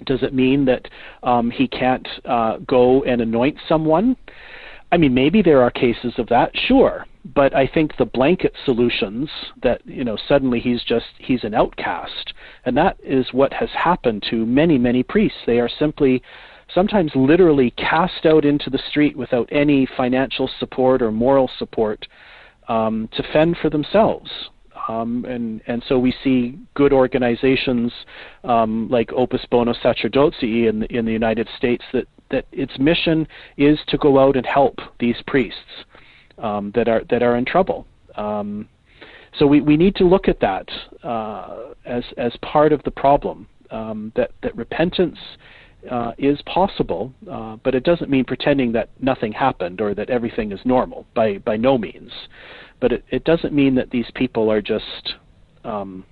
Does it mean that um, he can't uh, go and anoint someone? I mean, maybe there are cases of that, sure. But I think the blanket solutions that you know suddenly he's just he's an outcast, and that is what has happened to many many priests. They are simply sometimes literally cast out into the street without any financial support or moral support um, to fend for themselves. Um, and and so we see good organizations um, like Opus Bono Sacerdotii in the, in the United States that that its mission is to go out and help these priests um, that are that are in trouble. Um, so we, we need to look at that uh, as as part of the problem um, that that repentance uh, is possible, uh, but it doesn't mean pretending that nothing happened or that everything is normal. By by no means but it, it doesn't mean that these people are just um,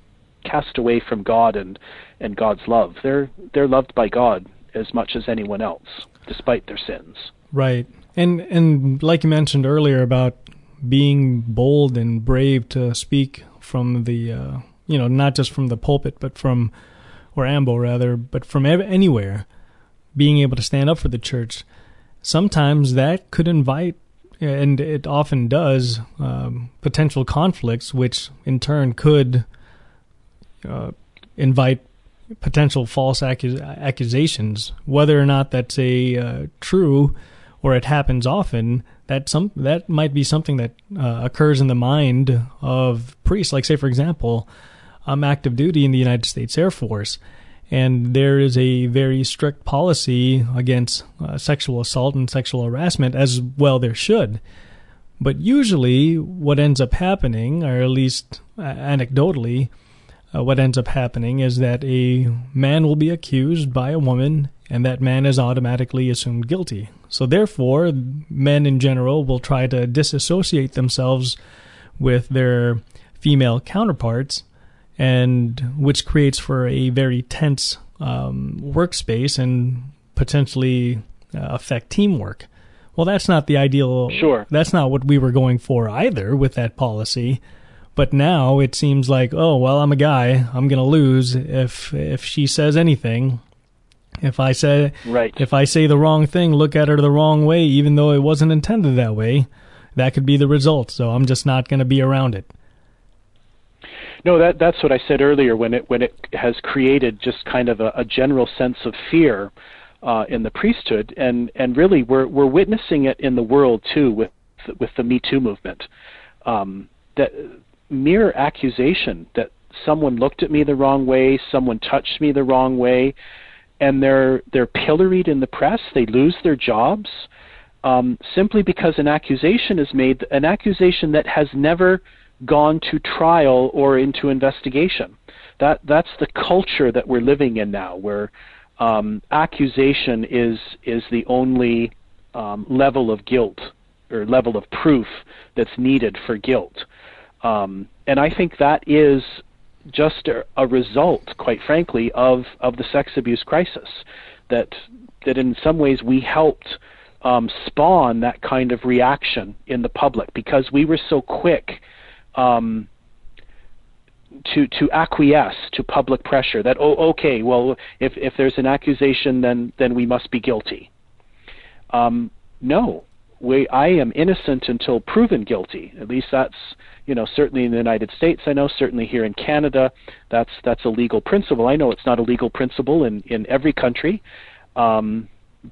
cast away from God and and God's love. They're they're loved by God as much as anyone else, despite their sins. Right, and and like you mentioned earlier about being bold and brave to speak from the uh, you know not just from the pulpit but from or ambo rather but from ev- anywhere being able to stand up for the church sometimes that could invite and it often does um, potential conflicts, which in turn could uh, invite potential false accus- accusations. Whether or not that's a uh, true or it happens often, that some that might be something that uh, occurs in the mind of priests. Like, say, for example, I'm active duty in the United States Air Force and there is a very strict policy against uh, sexual assault and sexual harassment, as well there should. But usually, what ends up happening, or at least uh, anecdotally, uh, what ends up happening is that a man will be accused by a woman, and that man is automatically assumed guilty. So, therefore, men in general will try to disassociate themselves with their female counterparts and which creates for a very tense um, workspace and potentially uh, affect teamwork. Well, that's not the ideal. Sure. That's not what we were going for either with that policy. But now it seems like, oh well, I'm a guy. I'm going to lose if if she says anything. If I say right. if I say the wrong thing, look at her the wrong way, even though it wasn't intended that way, that could be the result. So I'm just not going to be around it. No, that that's what I said earlier when it when it has created just kind of a, a general sense of fear uh, in the priesthood, and and really we're we're witnessing it in the world too with with the Me Too movement. Um, that mere accusation that someone looked at me the wrong way, someone touched me the wrong way, and they're they're pilloried in the press. They lose their jobs um, simply because an accusation is made, an accusation that has never gone to trial or into investigation. That that's the culture that we're living in now, where um, accusation is is the only um, level of guilt or level of proof that's needed for guilt. Um, and I think that is just a, a, result, quite frankly, of of the sex abuse crisis. That that in some ways we helped um, spawn that kind of reaction in the public because we were so quick um, to to acquiesce to public pressure that oh okay well if if there's an accusation then then we must be guilty. Um, no, we I am innocent until proven guilty. At least that's you know certainly in the United States. I know certainly here in Canada that's that's a legal principle. I know it's not a legal principle in in every country. Um,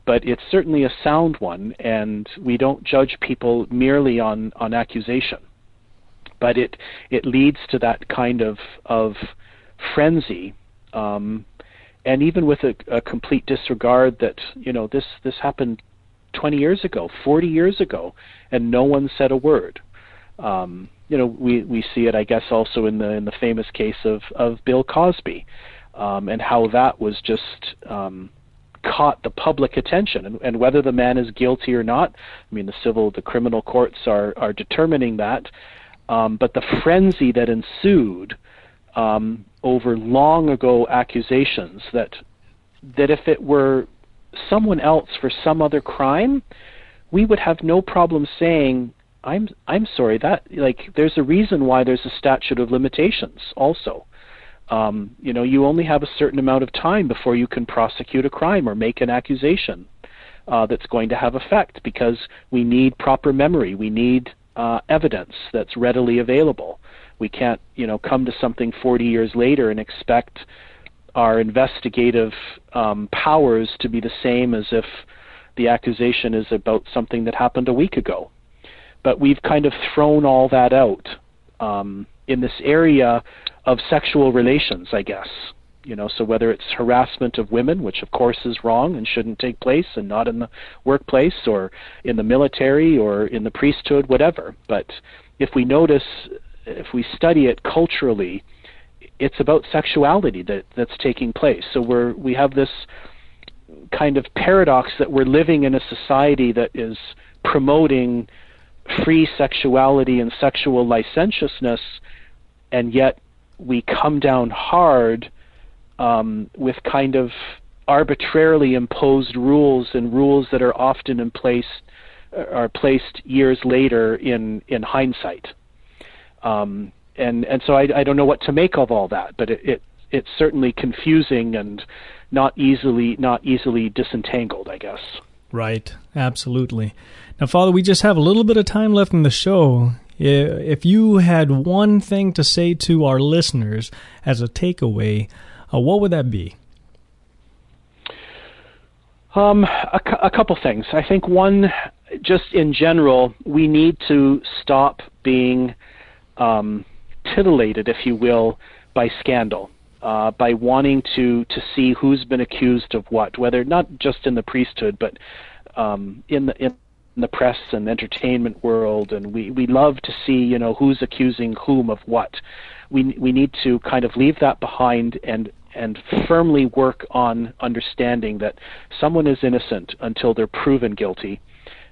but it's certainly a sound one, and we don't judge people merely on, on accusation but it it leads to that kind of of frenzy um, and even with a, a complete disregard that you know this this happened 20 years ago 40 years ago and no one said a word. Um, you know we we see it I guess also in the in the famous case of of Bill Cosby um, and how that was just um, caught the public attention and, and whether the man is guilty or not I mean the civil the criminal courts are are determining that um, but the frenzy that ensued um, over long ago accusations that that if it were someone else for some other crime, we would have no problem saying, "I'm I'm sorry that like there's a reason why there's a statute of limitations." Also, um, you know, you only have a certain amount of time before you can prosecute a crime or make an accusation uh, that's going to have effect because we need proper memory. We need uh, evidence that's readily available. We can't, you know, come to something 40 years later and expect our investigative um, powers to be the same as if the accusation is about something that happened a week ago. But we've kind of thrown all that out um, in this area of sexual relations, I guess. You know, so whether it's harassment of women, which of course is wrong and shouldn't take place, and not in the workplace or in the military or in the priesthood, whatever. But if we notice, if we study it culturally, it's about sexuality that that's taking place. So we're we have this kind of paradox that we're living in a society that is promoting free sexuality and sexual licentiousness, and yet we come down hard um, with kind of arbitrarily imposed rules and rules that are often in place are placed years later in in hindsight. Um, and and so I, I don't know what to make of all that, but it, it it's certainly confusing and not easily not easily disentangled, I guess. Right, absolutely. Now, Father, we just have a little bit of time left in the show. If you had one thing to say to our listeners as a takeaway, uh, what would that be? Um, a, a couple things. I think one, just in general, we need to stop being um, titillated, if you will, by scandal. Uh, by wanting to to see who's been accused of what, whether not just in the priesthood, but um, in the in the press and entertainment world, and we we love to see you know who's accusing whom of what. We we need to kind of leave that behind and and firmly work on understanding that someone is innocent until they're proven guilty.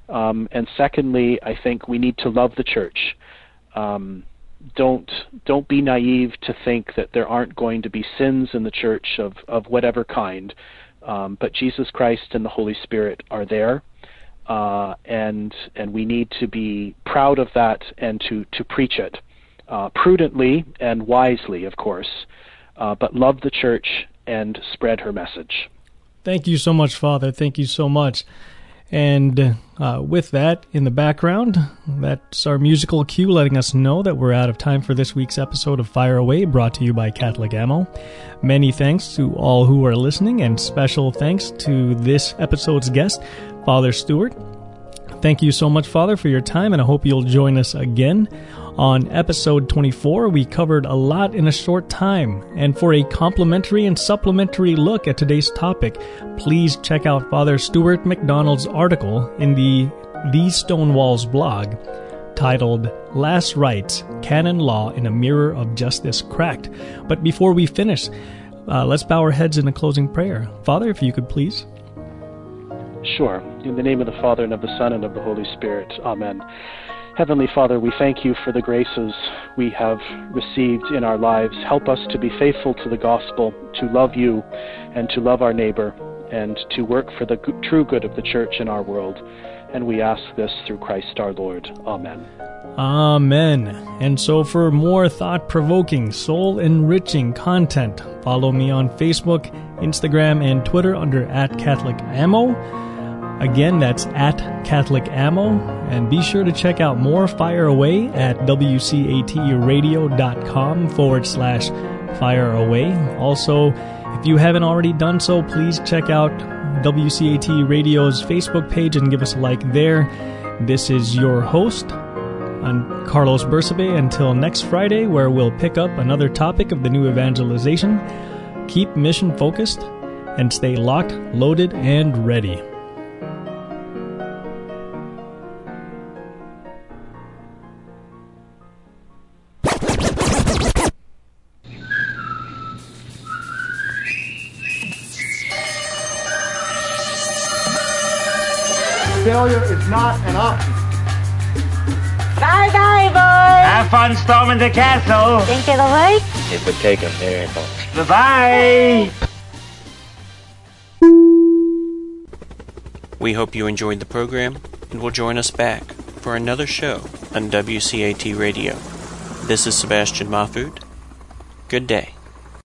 Um, and secondly, I think we need to love the church. Um, don't don't be naive to think that there aren't going to be sins in the church of of whatever kind, um, but Jesus Christ and the Holy Spirit are there, uh, and and we need to be proud of that and to to preach it uh, prudently and wisely, of course, uh, but love the church and spread her message. Thank you so much, Father. Thank you so much. And uh, with that in the background, that's our musical cue letting us know that we're out of time for this week's episode of Fire Away, brought to you by Catholic Ammo. Many thanks to all who are listening, and special thanks to this episode's guest, Father Stuart. Thank you so much, Father, for your time, and I hope you'll join us again. On episode 24, we covered a lot in a short time, and for a complimentary and supplementary look at today's topic, please check out Father Stuart McDonald's article in the These Stone Walls blog titled Last Rites Canon Law in a Mirror of Justice Cracked. But before we finish, uh, let's bow our heads in a closing prayer. Father, if you could please. Sure. In the name of the Father, and of the Son, and of the Holy Spirit. Amen. Heavenly Father, we thank you for the graces we have received in our lives. Help us to be faithful to the gospel, to love you, and to love our neighbor, and to work for the true good of the church in our world. And we ask this through Christ our Lord. Amen. Amen. And so, for more thought provoking, soul enriching content, follow me on Facebook, Instagram, and Twitter under at Catholic Ammo. Again, that's at Catholic Ammo. And be sure to check out more Fire Away at WCATradio.com forward slash Fire Away. Also, if you haven't already done so, please check out WCAT Radio's Facebook page and give us a like there. This is your host, I'm Carlos Bersabe. Until next Friday, where we'll pick up another topic of the new evangelization. Keep mission focused and stay locked, loaded, and ready. Fun storming the castle. Think it'll work? it would take a miracle. Bye-bye! We hope you enjoyed the program and will join us back for another show on WCAT Radio. This is Sebastian Mahfood. Good day.